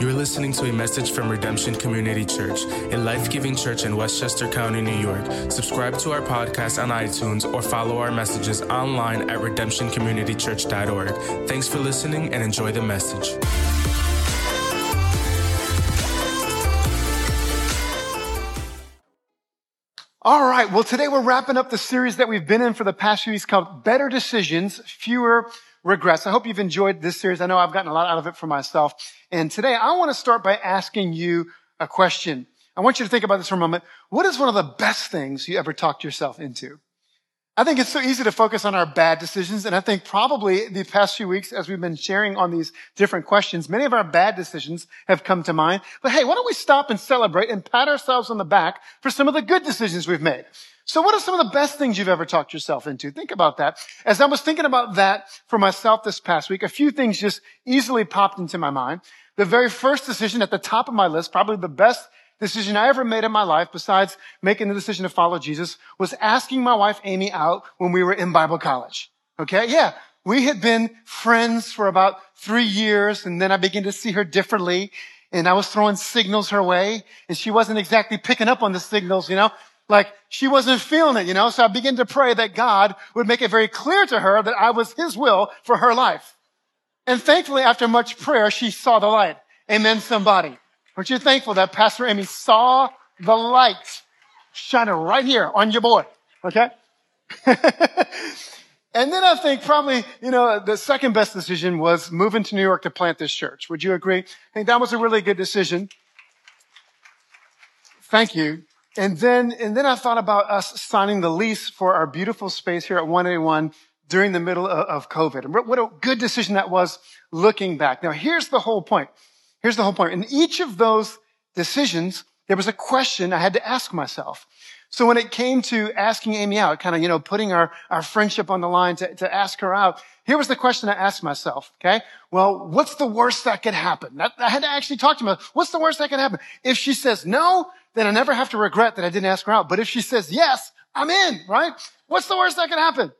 You're listening to a message from Redemption Community Church, a life giving church in Westchester County, New York. Subscribe to our podcast on iTunes or follow our messages online at redemptioncommunitychurch.org. Thanks for listening and enjoy the message. All right. Well, today we're wrapping up the series that we've been in for the past few weeks called Better Decisions, Fewer Regrets. I hope you've enjoyed this series. I know I've gotten a lot out of it for myself. And today I want to start by asking you a question. I want you to think about this for a moment. What is one of the best things you ever talked yourself into? I think it's so easy to focus on our bad decisions. And I think probably the past few weeks, as we've been sharing on these different questions, many of our bad decisions have come to mind. But hey, why don't we stop and celebrate and pat ourselves on the back for some of the good decisions we've made? So what are some of the best things you've ever talked yourself into? Think about that. As I was thinking about that for myself this past week, a few things just easily popped into my mind. The very first decision at the top of my list, probably the best decision I ever made in my life, besides making the decision to follow Jesus, was asking my wife Amy out when we were in Bible college. Okay? Yeah. We had been friends for about three years, and then I began to see her differently, and I was throwing signals her way, and she wasn't exactly picking up on the signals, you know? Like, she wasn't feeling it, you know? So I began to pray that God would make it very clear to her that I was His will for her life. And thankfully, after much prayer, she saw the light. Amen, somebody. Aren't you thankful that Pastor Amy saw the light shining right here on your boy? Okay? and then I think probably, you know, the second best decision was moving to New York to plant this church. Would you agree? I think that was a really good decision. Thank you. And then, and then I thought about us signing the lease for our beautiful space here at 181 during the middle of, COVID. And what a good decision that was looking back. Now here's the whole point. Here's the whole point. In each of those decisions, there was a question I had to ask myself. So when it came to asking Amy out, kind of, you know, putting our, our friendship on the line to, to ask her out, here was the question I asked myself. Okay. Well, what's the worst that could happen? I had to actually talk to myself. What's the worst that could happen? If she says no, then I never have to regret that I didn't ask her out. But if she says yes, I'm in, right? What's the worst that could happen?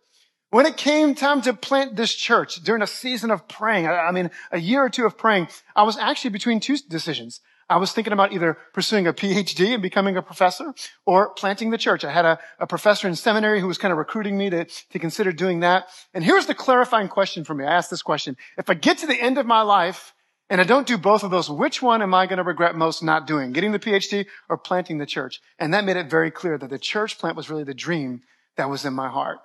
When it came time to plant this church during a season of praying, I mean, a year or two of praying, I was actually between two decisions. I was thinking about either pursuing a PhD and becoming a professor or planting the church. I had a, a professor in seminary who was kind of recruiting me to, to consider doing that. And here's the clarifying question for me. I asked this question. If I get to the end of my life and I don't do both of those, which one am I going to regret most not doing? Getting the PhD or planting the church? And that made it very clear that the church plant was really the dream that was in my heart.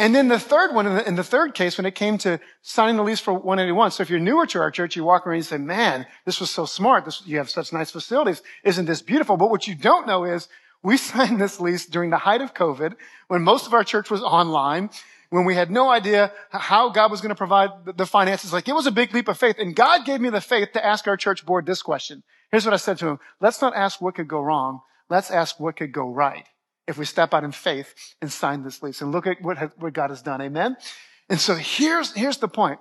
And then the third one, in the, in the, third case, when it came to signing the lease for 181. So if you're newer to our church, you walk around and say, man, this was so smart. This, you have such nice facilities. Isn't this beautiful? But what you don't know is we signed this lease during the height of COVID when most of our church was online, when we had no idea how God was going to provide the finances. Like it was a big leap of faith. And God gave me the faith to ask our church board this question. Here's what I said to him. Let's not ask what could go wrong. Let's ask what could go right if we step out in faith and sign this lease and look at what, what God has done. Amen. And so here's, here's the point.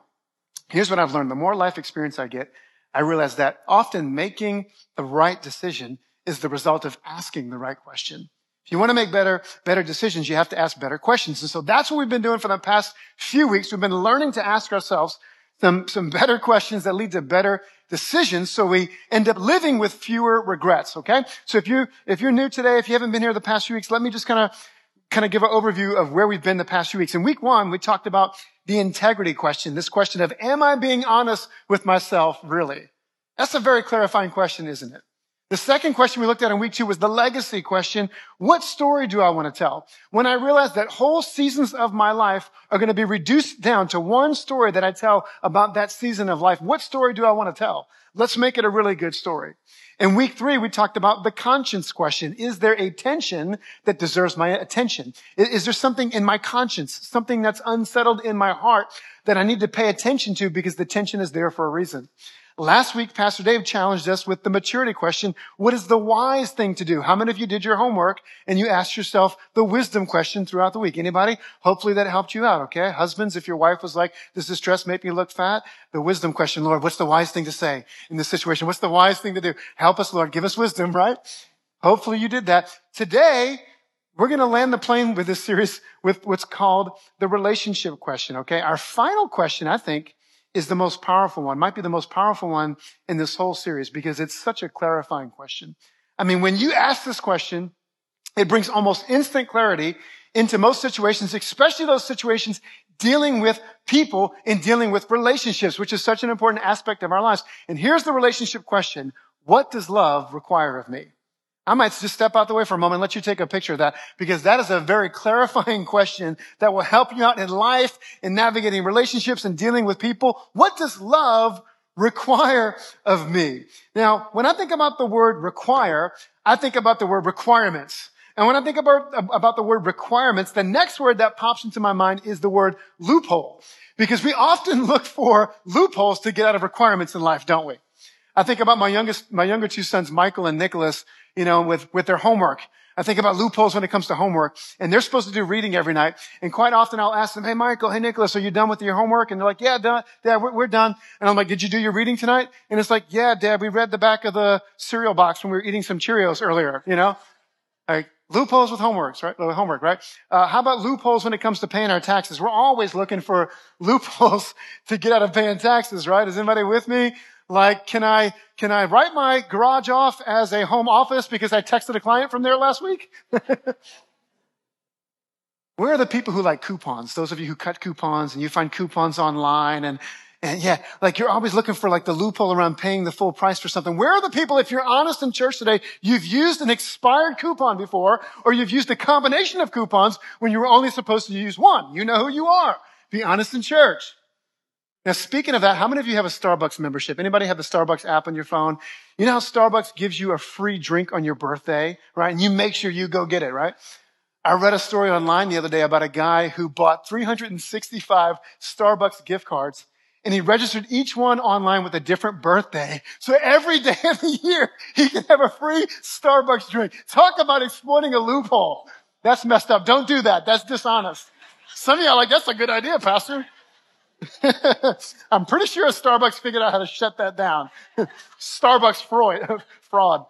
Here's what I've learned. The more life experience I get, I realize that often making the right decision is the result of asking the right question. If you want to make better, better decisions, you have to ask better questions. And so that's what we've been doing for the past few weeks. We've been learning to ask ourselves some, some better questions that lead to better decisions so we end up living with fewer regrets, okay? So if you, if you're new today, if you haven't been here the past few weeks, let me just kind of, kind of give an overview of where we've been the past few weeks. In week one, we talked about the integrity question, this question of, am I being honest with myself really? That's a very clarifying question, isn't it? The second question we looked at in week two was the legacy question. What story do I want to tell? When I realized that whole seasons of my life are going to be reduced down to one story that I tell about that season of life, what story do I want to tell? Let's make it a really good story. In week three, we talked about the conscience question. Is there a tension that deserves my attention? Is there something in my conscience, something that's unsettled in my heart that I need to pay attention to because the tension is there for a reason? Last week, Pastor Dave challenged us with the maturity question. What is the wise thing to do? How many of you did your homework and you asked yourself the wisdom question throughout the week? Anybody? Hopefully that helped you out, okay? Husbands, if your wife was like, does this dress make me look fat? The wisdom question, Lord, what's the wise thing to say in this situation? What's the wise thing to do? Help us, Lord. Give us wisdom, right? Hopefully you did that. Today, we're going to land the plane with this series with what's called the relationship question, okay? Our final question, I think, is the most powerful one, might be the most powerful one in this whole series because it's such a clarifying question. I mean, when you ask this question, it brings almost instant clarity into most situations, especially those situations dealing with people and dealing with relationships, which is such an important aspect of our lives. And here's the relationship question. What does love require of me? I might just step out the way for a moment and let you take a picture of that because that is a very clarifying question that will help you out in life, in navigating relationships and dealing with people. What does love require of me? Now, when I think about the word require, I think about the word requirements. And when I think about, about the word requirements, the next word that pops into my mind is the word loophole. Because we often look for loopholes to get out of requirements in life, don't we? I think about my youngest, my younger two sons, Michael and Nicholas, you know, with, with their homework. I think about loopholes when it comes to homework. And they're supposed to do reading every night. And quite often I'll ask them, Hey, Michael, hey, Nicholas, are you done with your homework? And they're like, Yeah, done. Dad, we're, we're done. And I'm like, Did you do your reading tonight? And it's like, Yeah, Dad, we read the back of the cereal box when we were eating some Cheerios earlier, you know? Like, Loopholes with homeworks, right? Homework, right? Uh, how about loopholes when it comes to paying our taxes? We're always looking for loopholes to get out of paying taxes, right? Is anybody with me? Like, can I, can I write my garage off as a home office because I texted a client from there last week? Where are the people who like coupons? Those of you who cut coupons and you find coupons online and and yeah, like you're always looking for like the loophole around paying the full price for something. Where are the people, if you're honest in church today, you've used an expired coupon before, or you've used a combination of coupons when you were only supposed to use one. You know who you are. Be honest in church. Now, speaking of that, how many of you have a Starbucks membership? Anybody have the Starbucks app on your phone? You know how Starbucks gives you a free drink on your birthday, right? And you make sure you go get it, right? I read a story online the other day about a guy who bought 365 Starbucks gift cards and he registered each one online with a different birthday. So every day of the year, he can have a free Starbucks drink. Talk about exploiting a loophole. That's messed up. Don't do that. That's dishonest. Some of y'all like, that's a good idea, Pastor. I'm pretty sure Starbucks figured out how to shut that down. Starbucks fraud, fraud.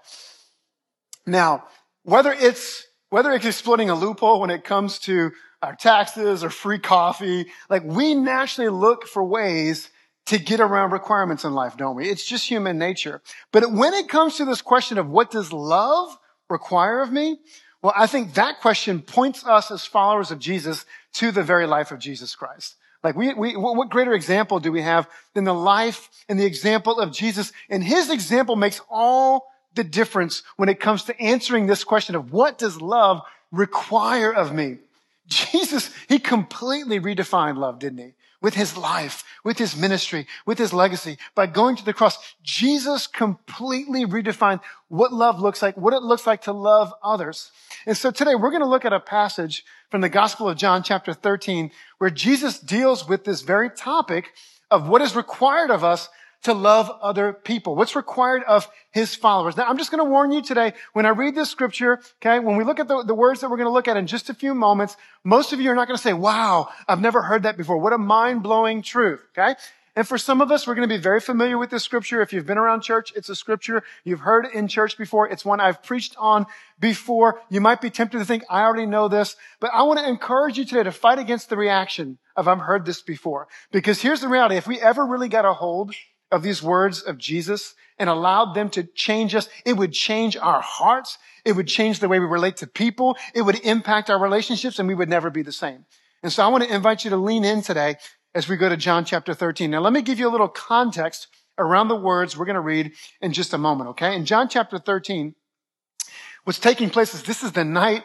Now, whether it's, whether it's exploiting a loophole when it comes to our taxes or free coffee. Like we naturally look for ways to get around requirements in life, don't we? It's just human nature. But when it comes to this question of what does love require of me? Well, I think that question points us as followers of Jesus to the very life of Jesus Christ. Like we, we, what greater example do we have than the life and the example of Jesus? And his example makes all the difference when it comes to answering this question of what does love require of me? Jesus, he completely redefined love, didn't he? With his life, with his ministry, with his legacy. By going to the cross, Jesus completely redefined what love looks like, what it looks like to love others. And so today we're going to look at a passage from the Gospel of John chapter 13 where Jesus deals with this very topic of what is required of us to love other people. What's required of his followers. Now, I'm just going to warn you today, when I read this scripture, okay, when we look at the, the words that we're going to look at in just a few moments, most of you are not going to say, wow, I've never heard that before. What a mind-blowing truth, okay? And for some of us, we're going to be very familiar with this scripture. If you've been around church, it's a scripture you've heard in church before. It's one I've preached on before. You might be tempted to think, I already know this, but I want to encourage you today to fight against the reaction of I've heard this before. Because here's the reality. If we ever really got a hold of these words of Jesus and allowed them to change us, it would change our hearts. It would change the way we relate to people. It would impact our relationships and we would never be the same. And so I want to invite you to lean in today as we go to John chapter 13. Now let me give you a little context around the words we're going to read in just a moment, okay? In John chapter 13, what's taking place is this is the night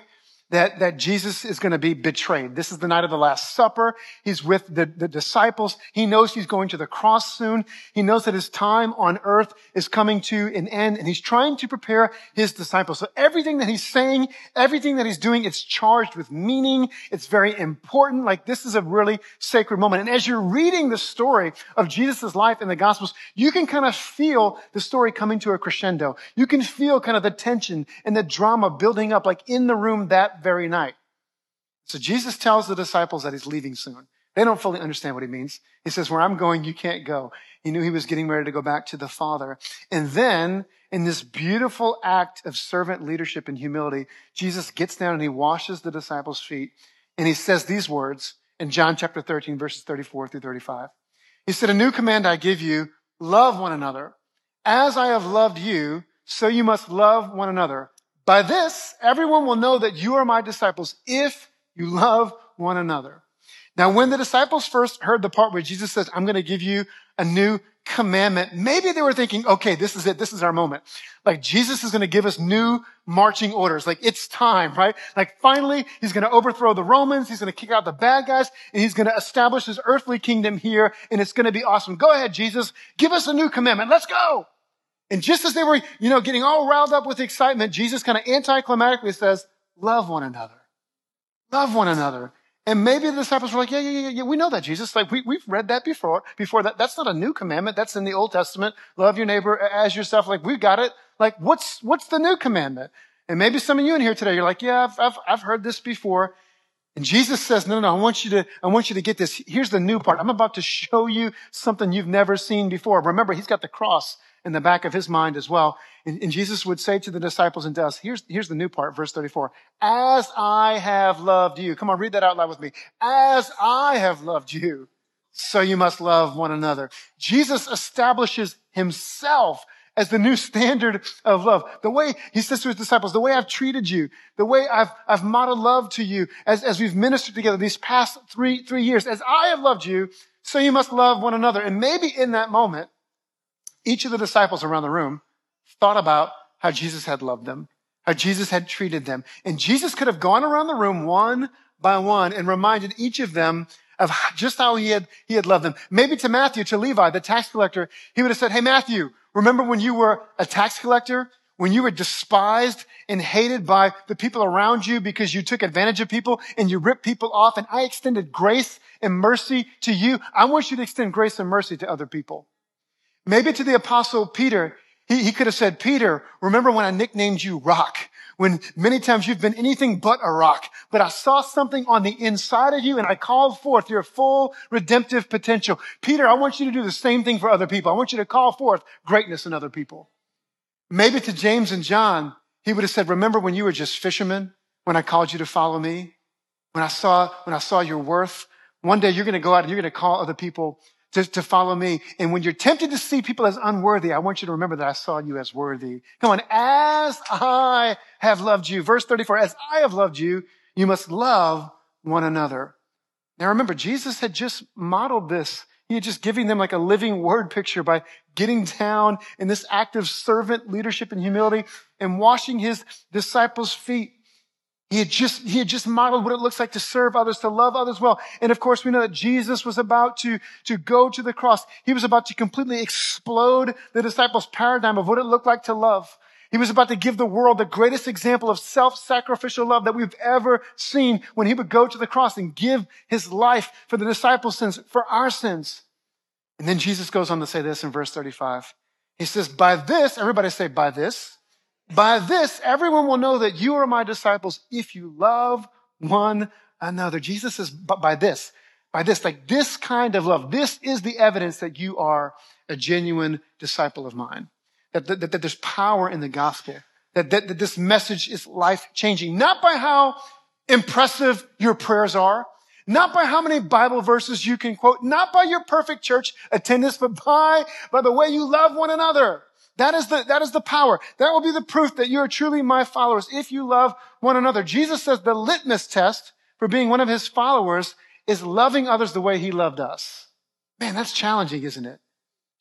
that, that Jesus is going to be betrayed. This is the night of the Last Supper. He's with the, the disciples. He knows he's going to the cross soon. He knows that his time on earth is coming to an end and he's trying to prepare his disciples. So everything that he's saying, everything that he's doing, it's charged with meaning. It's very important. Like this is a really sacred moment. And as you're reading the story of Jesus' life in the Gospels, you can kind of feel the story coming to a crescendo. You can feel kind of the tension and the drama building up like in the room that very night. So Jesus tells the disciples that he's leaving soon. They don't fully understand what he means. He says, where I'm going, you can't go. He knew he was getting ready to go back to the Father. And then in this beautiful act of servant leadership and humility, Jesus gets down and he washes the disciples' feet. And he says these words in John chapter 13, verses 34 through 35. He said, a new command I give you, love one another. As I have loved you, so you must love one another. By this, everyone will know that you are my disciples if you love one another. Now, when the disciples first heard the part where Jesus says, I'm going to give you a new commandment, maybe they were thinking, okay, this is it. This is our moment. Like Jesus is going to give us new marching orders. Like it's time, right? Like finally, he's going to overthrow the Romans. He's going to kick out the bad guys and he's going to establish his earthly kingdom here. And it's going to be awesome. Go ahead, Jesus. Give us a new commandment. Let's go. And just as they were, you know, getting all riled up with excitement, Jesus kind of anticlimactically says, love one another. Love one another. And maybe the disciples were like, yeah, yeah, yeah, yeah, we know that, Jesus. Like, we, we've read that before. Before that, that's not a new commandment. That's in the Old Testament. Love your neighbor as yourself. Like, we got it. Like, what's, what's the new commandment? And maybe some of you in here today, you're like, yeah, I've, I've, I've heard this before. And Jesus says, no, no, no, I want you to, I want you to get this. Here's the new part. I'm about to show you something you've never seen before. Remember, he's got the cross in the back of his mind as well. And, and, Jesus would say to the disciples and to us, here's, here's the new part, verse 34. As I have loved you. Come on, read that out loud with me. As I have loved you, so you must love one another. Jesus establishes himself as the new standard of love. The way he says to his disciples, the way I've treated you, the way I've, I've modeled love to you as, as we've ministered together these past three, three years, as I have loved you, so you must love one another. And maybe in that moment, each of the disciples around the room thought about how Jesus had loved them, how Jesus had treated them. And Jesus could have gone around the room one by one and reminded each of them of just how he had, he had loved them. Maybe to Matthew, to Levi, the tax collector, he would have said, Hey, Matthew, remember when you were a tax collector? When you were despised and hated by the people around you because you took advantage of people and you ripped people off and I extended grace and mercy to you. I want you to extend grace and mercy to other people. Maybe to the apostle Peter, he, he could have said, Peter, remember when I nicknamed you rock? When many times you've been anything but a rock, but I saw something on the inside of you and I called forth your full redemptive potential. Peter, I want you to do the same thing for other people. I want you to call forth greatness in other people. Maybe to James and John, he would have said, remember when you were just fishermen, when I called you to follow me? When I saw, when I saw your worth? One day you're going to go out and you're going to call other people to, to follow me. And when you're tempted to see people as unworthy, I want you to remember that I saw you as worthy. Come on, as I have loved you. Verse 34, as I have loved you, you must love one another. Now remember, Jesus had just modeled this. He had just giving them like a living word picture by getting down in this act of servant leadership and humility and washing his disciples' feet. He had just, he had just modeled what it looks like to serve others, to love others well. And of course, we know that Jesus was about to, to go to the cross. He was about to completely explode the disciples' paradigm of what it looked like to love. He was about to give the world the greatest example of self-sacrificial love that we've ever seen when he would go to the cross and give his life for the disciples' sins, for our sins. And then Jesus goes on to say this in verse 35. He says, by this, everybody say, by this, by this, everyone will know that you are my disciples if you love one another. Jesus says, but by this, by this, like this kind of love, this is the evidence that you are a genuine disciple of mine. That, that, that there's power in the gospel. That, that, that this message is life changing. Not by how impressive your prayers are. Not by how many Bible verses you can quote. Not by your perfect church attendance, but by, by the way you love one another. That is the, that is the power. That will be the proof that you are truly my followers if you love one another. Jesus says the litmus test for being one of his followers is loving others the way he loved us. Man, that's challenging, isn't it?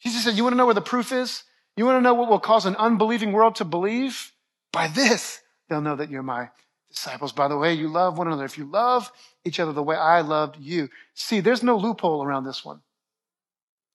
Jesus said, you want to know where the proof is? You want to know what will cause an unbelieving world to believe? By this, they'll know that you're my disciples. By the way you love one another. If you love each other the way I loved you. See, there's no loophole around this one.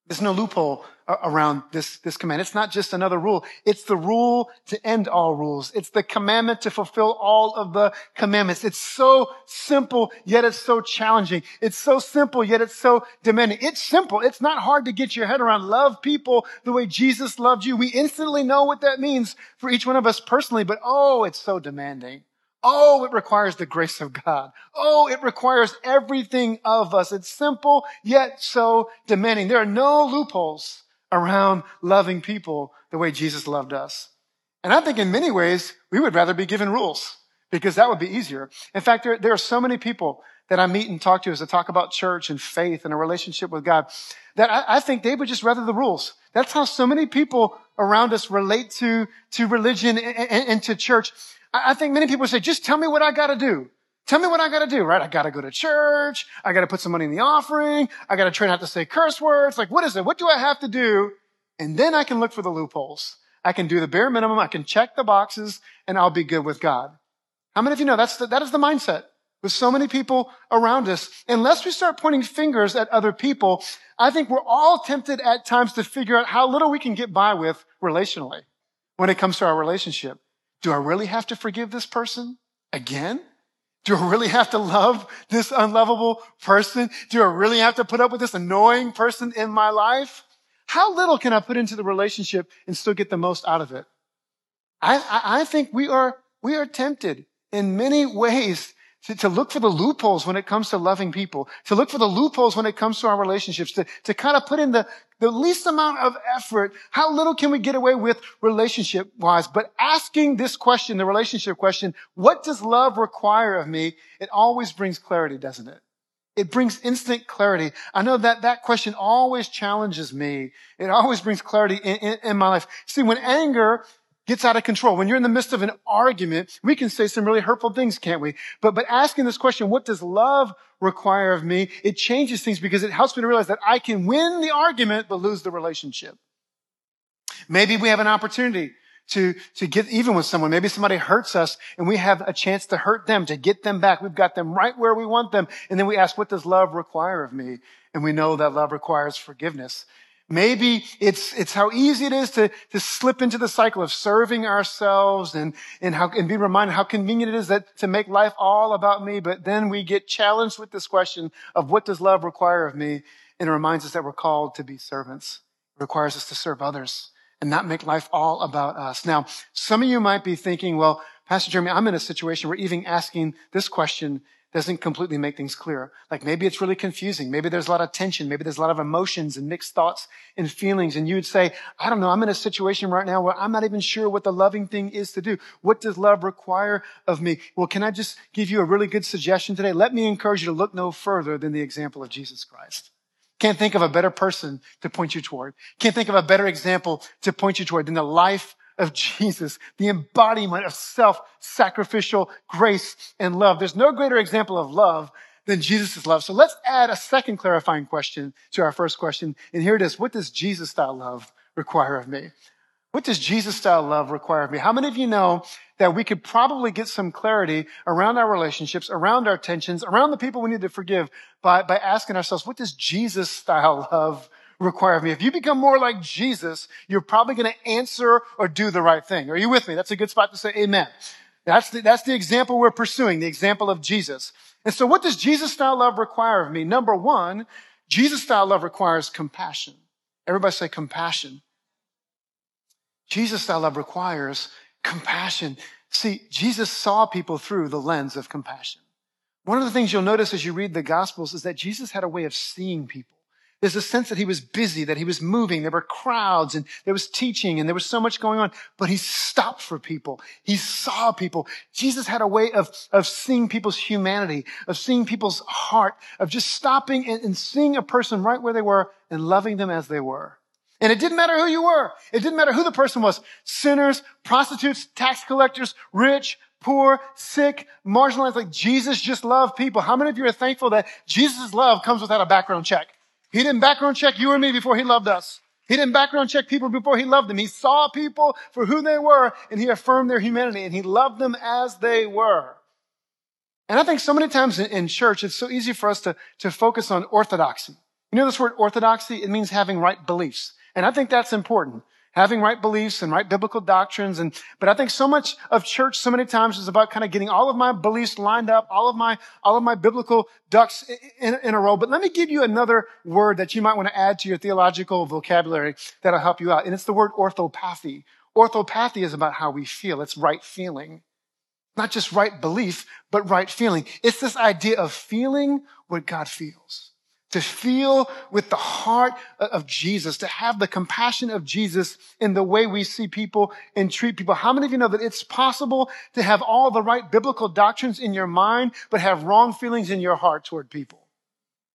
There's no loophole uh, around this, this command. It's not just another rule. It's the rule to end all rules. It's the commandment to fulfill all of the commandments. It's so simple, yet it's so challenging. It's so simple, yet it's so demanding. It's simple. It's not hard to get your head around. Love people the way Jesus loved you. We instantly know what that means for each one of us personally, but oh, it's so demanding. Oh, it requires the grace of God. Oh, it requires everything of us. It's simple, yet so demanding. There are no loopholes around loving people the way Jesus loved us. And I think in many ways, we would rather be given rules because that would be easier. In fact, there, there are so many people that I meet and talk to as I talk about church and faith and a relationship with God, that I, I think they would just rather the rules. That's how so many people around us relate to, to religion and, and, and to church. I, I think many people say, just tell me what I gotta do. Tell me what I gotta do, right? I gotta go to church. I gotta put some money in the offering. I gotta try not to say curse words. Like, what is it? What do I have to do? And then I can look for the loopholes. I can do the bare minimum. I can check the boxes and I'll be good with God. How many of you know that's the, that is the mindset with so many people around us? Unless we start pointing fingers at other people, I think we're all tempted at times to figure out how little we can get by with relationally when it comes to our relationship. Do I really have to forgive this person again? Do I really have to love this unlovable person? Do I really have to put up with this annoying person in my life? How little can I put into the relationship and still get the most out of it? I, I, think we are, we are tempted in many ways to, to, look for the loopholes when it comes to loving people, to look for the loopholes when it comes to our relationships, to, to kind of put in the, the least amount of effort. How little can we get away with relationship wise? But asking this question, the relationship question, what does love require of me? It always brings clarity, doesn't it? It brings instant clarity. I know that that question always challenges me. It always brings clarity in, in, in my life. See, when anger gets out of control. When you're in the midst of an argument, we can say some really hurtful things, can't we? But, but asking this question, what does love require of me? It changes things because it helps me to realize that I can win the argument, but lose the relationship. Maybe we have an opportunity to, to get even with someone. Maybe somebody hurts us and we have a chance to hurt them, to get them back. We've got them right where we want them. And then we ask, what does love require of me? And we know that love requires forgiveness. Maybe it's, it's how easy it is to, to slip into the cycle of serving ourselves and, and how, and be reminded how convenient it is that to make life all about me. But then we get challenged with this question of what does love require of me? And it reminds us that we're called to be servants. It requires us to serve others and not make life all about us. Now, some of you might be thinking, well, Pastor Jeremy, I'm in a situation where even asking this question doesn't completely make things clear. Like maybe it's really confusing. Maybe there's a lot of tension. Maybe there's a lot of emotions and mixed thoughts and feelings. And you would say, I don't know. I'm in a situation right now where I'm not even sure what the loving thing is to do. What does love require of me? Well, can I just give you a really good suggestion today? Let me encourage you to look no further than the example of Jesus Christ. Can't think of a better person to point you toward. Can't think of a better example to point you toward than the life of Jesus, the embodiment of self-sacrificial grace and love. There's no greater example of love than Jesus' love. So let's add a second clarifying question to our first question. And here it is. What does Jesus style love require of me? What does Jesus style love require of me? How many of you know that we could probably get some clarity around our relationships, around our tensions, around the people we need to forgive by, by asking ourselves, what does Jesus style love require of me? If you become more like Jesus, you're probably going to answer or do the right thing. Are you with me? That's a good spot to say amen. That's the, that's the example we're pursuing, the example of Jesus. And so what does Jesus style love require of me? Number one, Jesus style love requires compassion. Everybody say compassion. Jesus style love requires compassion. See, Jesus saw people through the lens of compassion. One of the things you'll notice as you read the Gospels is that Jesus had a way of seeing people. There's a sense that he was busy, that he was moving. There were crowds and there was teaching and there was so much going on, but he stopped for people. He saw people. Jesus had a way of, of seeing people's humanity, of seeing people's heart, of just stopping and, and seeing a person right where they were and loving them as they were. And it didn't matter who you were. It didn't matter who the person was. Sinners, prostitutes, tax collectors, rich, poor, sick, marginalized. Like Jesus just loved people. How many of you are thankful that Jesus' love comes without a background check? He didn't background check you or me before he loved us. He didn't background check people before he loved them. He saw people for who they were and he affirmed their humanity and he loved them as they were. And I think so many times in, church, it's so easy for us to, to focus on orthodoxy. You know this word orthodoxy? It means having right beliefs. And I think that's important. Having right beliefs and right biblical doctrines. And, but I think so much of church so many times is about kind of getting all of my beliefs lined up, all of my, all of my biblical ducks in, in a row. But let me give you another word that you might want to add to your theological vocabulary that'll help you out. And it's the word orthopathy. Orthopathy is about how we feel. It's right feeling. Not just right belief, but right feeling. It's this idea of feeling what God feels to feel with the heart of Jesus, to have the compassion of Jesus in the way we see people and treat people. How many of you know that it's possible to have all the right biblical doctrines in your mind, but have wrong feelings in your heart toward people?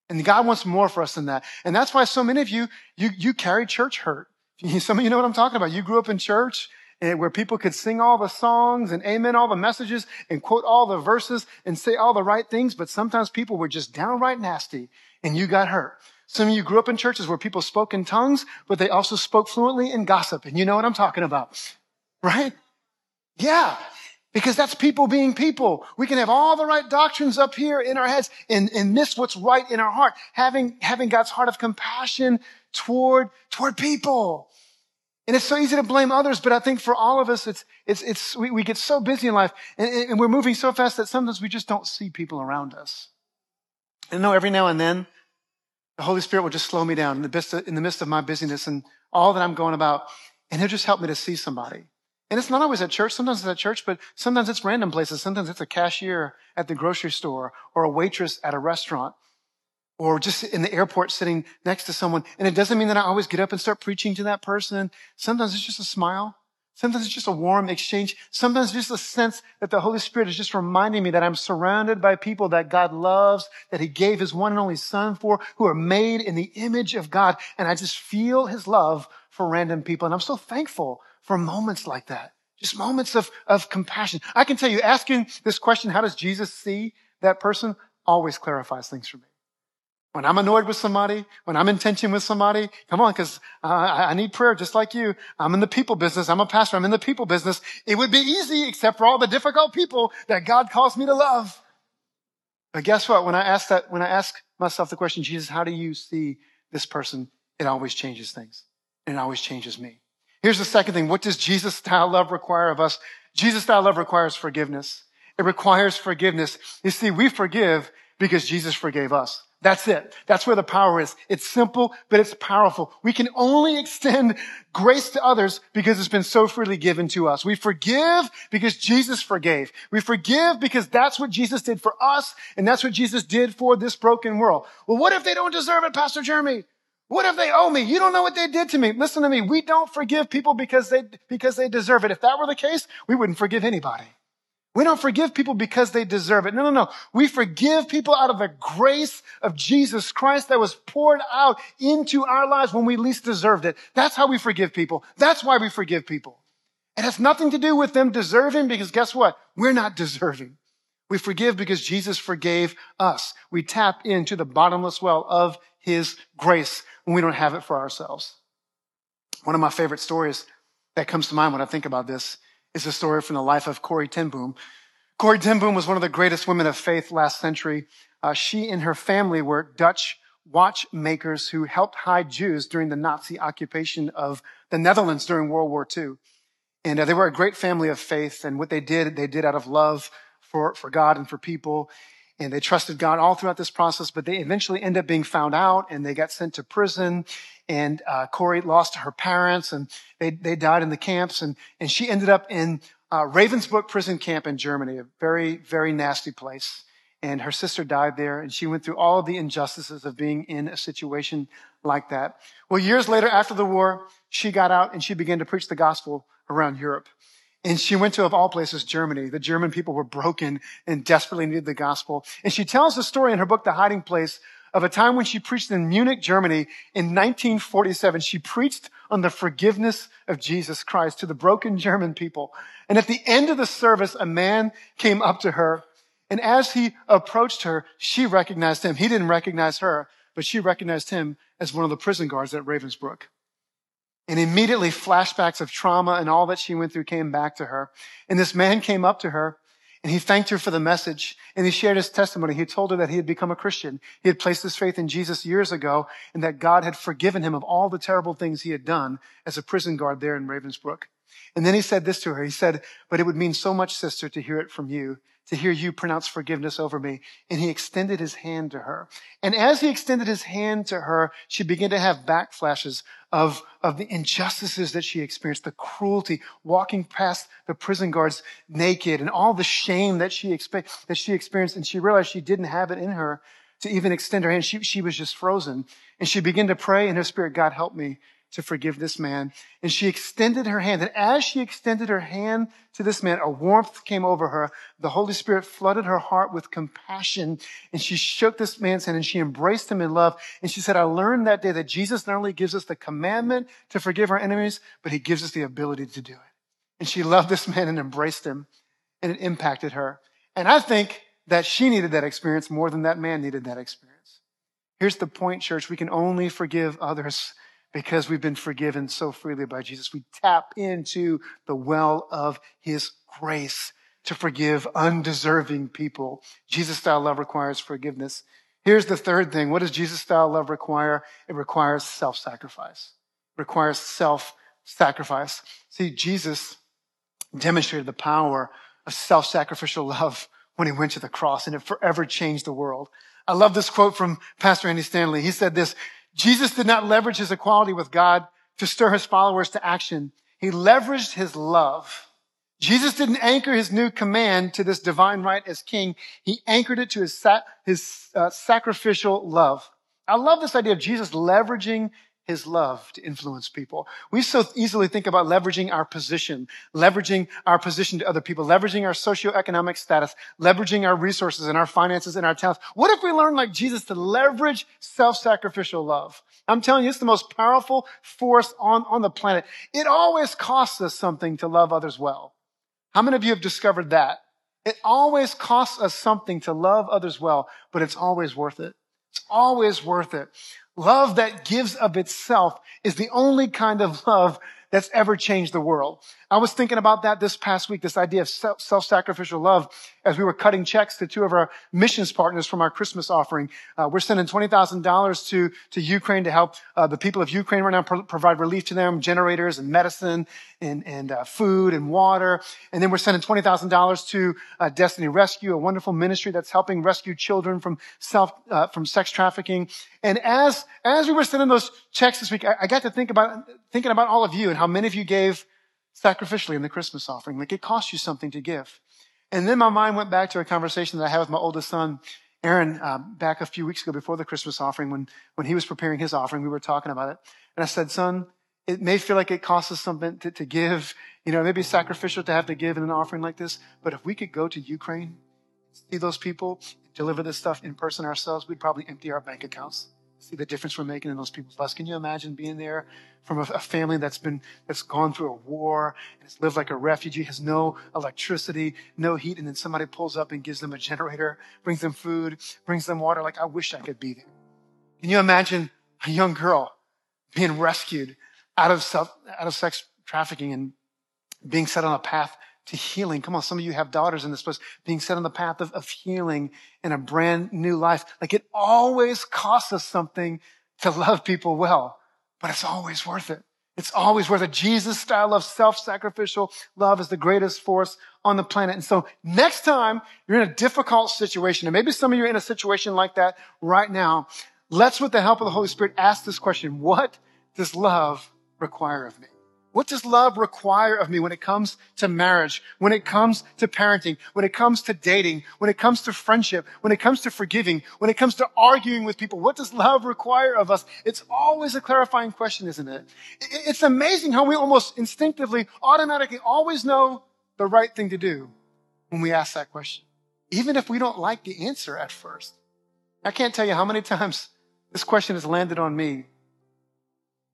And God wants more for us than that. And that's why so many of you, you, you carry church hurt. Some of you know what I'm talking about. You grew up in church and where people could sing all the songs and amen all the messages and quote all the verses and say all the right things, but sometimes people were just downright nasty and you got hurt. Some of you grew up in churches where people spoke in tongues, but they also spoke fluently in gossip. And you know what I'm talking about, right? Yeah. Because that's people being people. We can have all the right doctrines up here in our heads and, and miss what's right in our heart. Having, having God's heart of compassion toward, toward people. And it's so easy to blame others, but I think for all of us, it's, it's, it's, we, we get so busy in life and, and we're moving so fast that sometimes we just don't see people around us. And know every now and then, the Holy Spirit will just slow me down in the midst of, in the midst of my busyness and all that I'm going about. And he'll just help me to see somebody. And it's not always at church. Sometimes it's at church, but sometimes it's random places. Sometimes it's a cashier at the grocery store or a waitress at a restaurant or just in the airport sitting next to someone. And it doesn't mean that I always get up and start preaching to that person. Sometimes it's just a smile. Sometimes it's just a warm exchange. Sometimes just a sense that the Holy Spirit is just reminding me that I'm surrounded by people that God loves, that He gave His one and only Son for, who are made in the image of God. And I just feel His love for random people. And I'm so thankful for moments like that. Just moments of, of compassion. I can tell you, asking this question, how does Jesus see that person, always clarifies things for me. When I'm annoyed with somebody, when I'm in tension with somebody, come on, because uh, I need prayer just like you. I'm in the people business. I'm a pastor. I'm in the people business. It would be easy except for all the difficult people that God calls me to love. But guess what? When I ask that, when I ask myself the question, Jesus, how do you see this person? It always changes things. And it always changes me. Here's the second thing. What does Jesus style love require of us? Jesus style love requires forgiveness. It requires forgiveness. You see, we forgive because Jesus forgave us. That's it. That's where the power is. It's simple, but it's powerful. We can only extend grace to others because it's been so freely given to us. We forgive because Jesus forgave. We forgive because that's what Jesus did for us, and that's what Jesus did for this broken world. Well, what if they don't deserve it, Pastor Jeremy? What if they owe me? You don't know what they did to me. Listen to me. We don't forgive people because they, because they deserve it. If that were the case, we wouldn't forgive anybody. We don't forgive people because they deserve it. No, no, no. We forgive people out of the grace of Jesus Christ that was poured out into our lives when we least deserved it. That's how we forgive people. That's why we forgive people. It has nothing to do with them deserving because guess what? We're not deserving. We forgive because Jesus forgave us. We tap into the bottomless well of his grace when we don't have it for ourselves. One of my favorite stories that comes to mind when I think about this is a story from the life of Corrie ten Boom. Corrie ten Boom was one of the greatest women of faith last century. Uh, she and her family were Dutch watchmakers who helped hide Jews during the Nazi occupation of the Netherlands during World War II. And uh, they were a great family of faith. And what they did, they did out of love for, for God and for people. And they trusted God all throughout this process, but they eventually end up being found out and they got sent to prison and uh, Corrie lost her parents, and they they died in the camps, and and she ended up in uh, Ravensbrück prison camp in Germany, a very very nasty place. And her sister died there, and she went through all of the injustices of being in a situation like that. Well, years later, after the war, she got out and she began to preach the gospel around Europe. And she went to, of all places, Germany. The German people were broken and desperately needed the gospel. And she tells the story in her book, The Hiding Place, of a time when she preached in Munich, Germany in 1947. She preached on the forgiveness of Jesus Christ to the broken German people. And at the end of the service, a man came up to her. And as he approached her, she recognized him. He didn't recognize her, but she recognized him as one of the prison guards at Ravensbrück. And immediately flashbacks of trauma and all that she went through came back to her. And this man came up to her and he thanked her for the message and he shared his testimony. He told her that he had become a Christian. He had placed his faith in Jesus years ago and that God had forgiven him of all the terrible things he had done as a prison guard there in Ravensbrück. And then he said this to her. He said, but it would mean so much, sister, to hear it from you to hear you pronounce forgiveness over me. And he extended his hand to her. And as he extended his hand to her, she began to have backflashes of, of the injustices that she experienced, the cruelty, walking past the prison guards naked and all the shame that she, expe- that she experienced. And she realized she didn't have it in her to even extend her hand. She, she was just frozen. And she began to pray in her spirit, God, help me to forgive this man. And she extended her hand. And as she extended her hand to this man, a warmth came over her. The Holy Spirit flooded her heart with compassion. And she shook this man's hand and she embraced him in love. And she said, I learned that day that Jesus not only gives us the commandment to forgive our enemies, but he gives us the ability to do it. And she loved this man and embraced him. And it impacted her. And I think that she needed that experience more than that man needed that experience. Here's the point, church. We can only forgive others because we've been forgiven so freely by Jesus. We tap into the well of his grace to forgive undeserving people. Jesus style love requires forgiveness. Here's the third thing. What does Jesus style love require? It requires self-sacrifice. It requires self-sacrifice. See, Jesus demonstrated the power of self-sacrificial love when he went to the cross and it forever changed the world. I love this quote from Pastor Andy Stanley. He said this, Jesus did not leverage his equality with God to stir his followers to action. He leveraged his love. Jesus didn't anchor his new command to this divine right as king. He anchored it to his, sa- his uh, sacrificial love. I love this idea of Jesus leveraging his love to influence people. We so easily think about leveraging our position, leveraging our position to other people, leveraging our socioeconomic status, leveraging our resources and our finances and our talents. What if we learn like Jesus to leverage self-sacrificial love? I'm telling you, it's the most powerful force on, on the planet. It always costs us something to love others well. How many of you have discovered that? It always costs us something to love others well, but it's always worth it. It's always worth it. Love that gives of itself is the only kind of love that's ever changed the world. I was thinking about that this past week, this idea of self-sacrificial love as we were cutting checks to two of our missions partners from our Christmas offering. Uh, we're sending $20,000 to, to Ukraine to help uh, the people of Ukraine right now pro- provide relief to them, generators and medicine and, and uh, food and water. And then we're sending $20,000 to uh, Destiny Rescue, a wonderful ministry that's helping rescue children from self, uh, from sex trafficking. And as, as we were sending those checks this week, I, I got to think about, thinking about all of you and how many of you gave sacrificially in the Christmas offering. Like it costs you something to give. And then my mind went back to a conversation that I had with my oldest son, Aaron, uh, back a few weeks ago before the Christmas offering when, when he was preparing his offering. We were talking about it. And I said, son, it may feel like it costs us something to, to give. You know, maybe sacrificial to have to give in an offering like this. But if we could go to Ukraine, see those people, deliver this stuff in person ourselves, we'd probably empty our bank accounts see the difference we're making in those people's lives. Can you imagine being there from a, a, family that's been, that's gone through a war and has lived like a refugee, has no electricity, no heat, and then somebody pulls up and gives them a generator, brings them food, brings them water. Like, I wish I could be there. Can you imagine a young girl being rescued out of self, out of sex trafficking and being set on a path to healing. Come on, some of you have daughters in this place being set on the path of, of healing and a brand new life. Like it always costs us something to love people well, but it's always worth it. It's always worth it. Jesus style of self-sacrificial love is the greatest force on the planet. And so next time you're in a difficult situation, and maybe some of you are in a situation like that right now, let's with the help of the Holy Spirit ask this question. What does love require of me? What does love require of me when it comes to marriage, when it comes to parenting, when it comes to dating, when it comes to friendship, when it comes to forgiving, when it comes to arguing with people? What does love require of us? It's always a clarifying question, isn't it? It's amazing how we almost instinctively, automatically always know the right thing to do when we ask that question, even if we don't like the answer at first. I can't tell you how many times this question has landed on me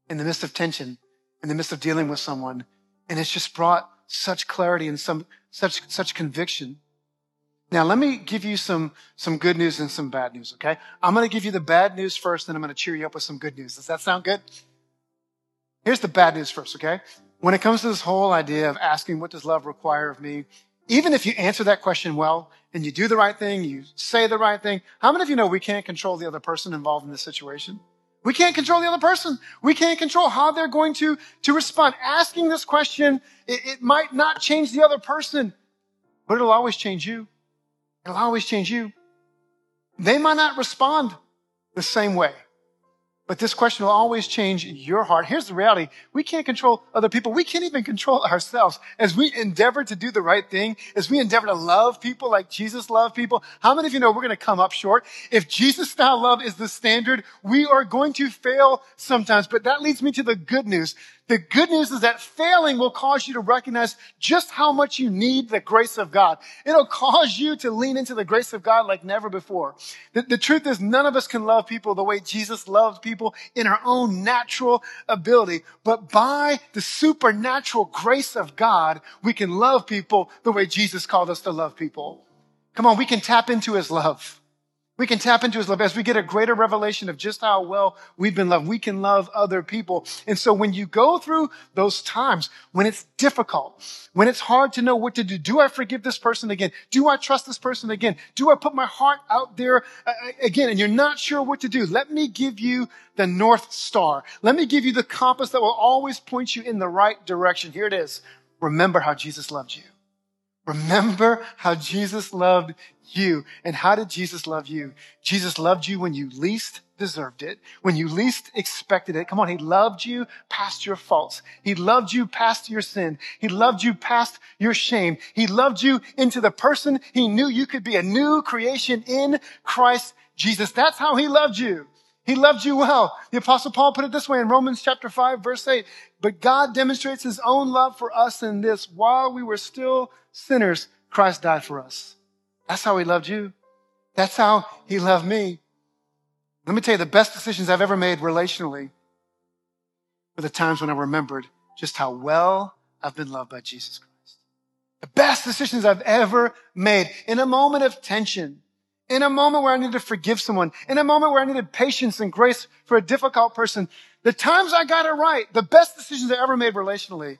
in the midst of tension in the midst of dealing with someone. And it's just brought such clarity and some, such, such conviction. Now, let me give you some, some good news and some bad news, okay? I'm going to give you the bad news first, then I'm going to cheer you up with some good news. Does that sound good? Here's the bad news first, okay? When it comes to this whole idea of asking, what does love require of me? Even if you answer that question well and you do the right thing, you say the right thing, how many of you know we can't control the other person involved in this situation? We can't control the other person. We can't control how they're going to, to respond. Asking this question, it, it might not change the other person, but it'll always change you. It'll always change you. They might not respond the same way, But this question will always change your heart. Here's the reality. We can't control other people. We can't even control ourselves. As we endeavor to do the right thing, as we endeavor to love people like Jesus loved people, how many of you know we're going to come up short? If Jesus style love is the standard, we are going to fail sometimes. But that leads me to the good news. The good news is that failing will cause you to recognize just how much you need the grace of God. It'll cause you to lean into the grace of God like never before. The, the, truth is none of us can love people the way Jesus loved people in our own natural ability. But by the supernatural grace of God, we can love people the way Jesus called us to love people. Come on, we can tap into his love. We can tap into his love as we get a greater revelation of just how well we've been loved. We can love other people. And so when you go through those times, when it's difficult, when it's hard to know what to do, do I forgive this person again? Do I trust this person again? Do I put my heart out there uh, uh, again? And you're not sure what to do. Let me give you the North Star. Let me give you the compass that will always point you in the right direction. Here it is. Remember how Jesus loved you. Remember how Jesus loved you. And how did Jesus love you? Jesus loved you when you least deserved it, when you least expected it. Come on, He loved you past your faults. He loved you past your sin. He loved you past your shame. He loved you into the person He knew you could be, a new creation in Christ Jesus. That's how He loved you. He loved you well. The apostle Paul put it this way in Romans chapter 5 verse 8. But God demonstrates his own love for us in this. While we were still sinners, Christ died for us. That's how he loved you. That's how he loved me. Let me tell you, the best decisions I've ever made relationally were the times when I remembered just how well I've been loved by Jesus Christ. The best decisions I've ever made in a moment of tension, in a moment where I needed to forgive someone, in a moment where I needed patience and grace for a difficult person, the times I got it right, the best decisions I ever made relationally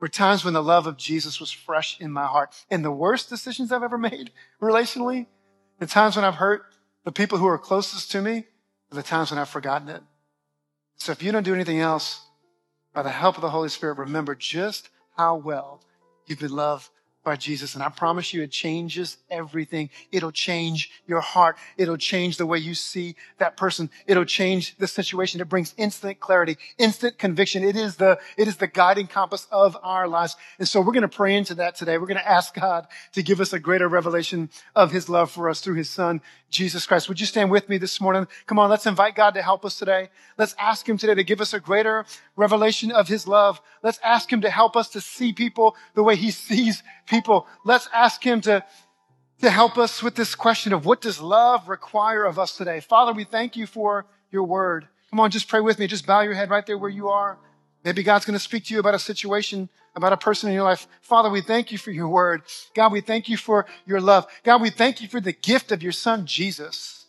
were times when the love of Jesus was fresh in my heart. And the worst decisions I've ever made relationally, the times when I've hurt the people who are closest to me, are the times when I've forgotten it. So if you don't do anything else, by the help of the Holy Spirit, remember just how well you've been loved by Jesus. And I promise you, it changes everything. It'll change your heart. It'll change the way you see that person. It'll change the situation. It brings instant clarity, instant conviction. It is the, it is the guiding compass of our lives. And so we're going to pray into that today. We're going to ask God to give us a greater revelation of his love for us through his son, Jesus Christ. Would you stand with me this morning? Come on, let's invite God to help us today. Let's ask him today to give us a greater revelation of his love. Let's ask him to help us to see people the way he sees people. Let's ask him to, to help us with this question of what does love require of us today? Father, we thank you for your word. Come on, just pray with me. Just bow your head right there where you are. Maybe God's going to speak to you about a situation, about a person in your life. Father, we thank you for your word. God, we thank you for your love. God, we thank you for the gift of your son, Jesus.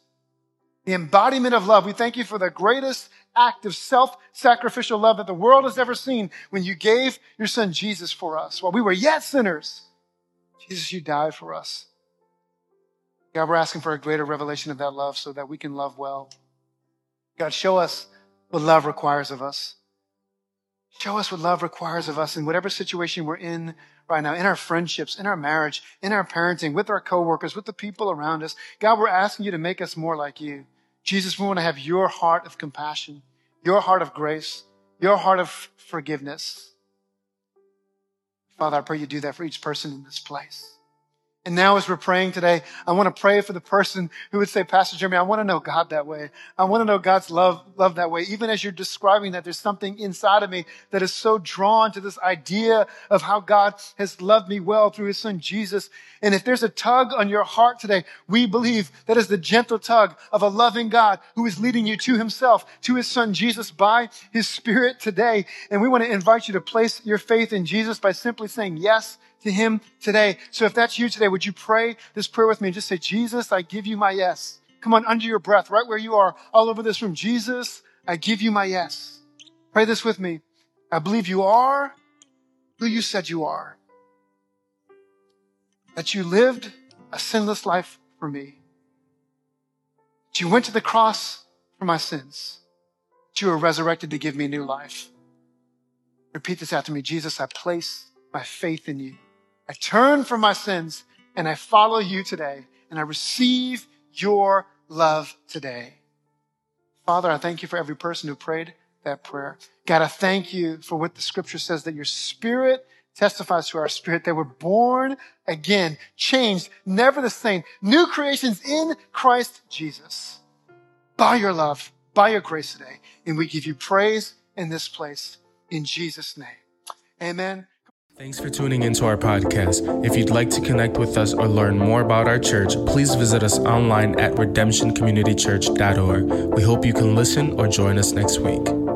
The embodiment of love. We thank you for the greatest act of self-sacrificial love that the world has ever seen when you gave your son Jesus for us. While we were yet sinners, Jesus, you died for us. God, we're asking for a greater revelation of that love so that we can love well. God, show us what love requires of us. Show us what love requires of us in whatever situation we're in right now, in our friendships, in our marriage, in our parenting, with our coworkers, with the people around us. God, we're asking you to make us more like you. Jesus, we want to have your heart of compassion, your heart of grace, your heart of forgiveness. Father, I pray you do that for each person in this place. And now as we're praying today, I want to pray for the person who would say, Pastor Jeremy, I want to know God that way. I want to know God's love, love that way. Even as you're describing that, there's something inside of me that is so drawn to this idea of how God has loved me well through his son Jesus. And if there's a tug on your heart today, we believe that is the gentle tug of a loving God who is leading you to himself, to his son Jesus by his spirit today. And we want to invite you to place your faith in Jesus by simply saying yes to him today. So if that's you today, would you pray this prayer with me and just say, Jesus, I give you my yes. Come on, under your breath, right where you are, all over this room. Jesus, I give you my yes. Pray this with me. I believe you are who you said you are. That you lived a sinless life for me. That you went to the cross for my sins. That you were resurrected to give me new life. Repeat this after me. Jesus, I place my faith in you. I turn from my sins and I follow you today and I receive your love today. Father, I thank you for every person who prayed that prayer. God, I thank you for what the scripture says that your spirit testifies to our spirit that we're born again, changed, never the same, new creations in Christ Jesus by your love, by your grace today. And we give you praise in this place in Jesus' name. Amen. Thanks for tuning into our podcast. If you'd like to connect with us or learn more about our church, please visit us online at redemptioncommunitychurch.org. We hope you can listen or join us next week.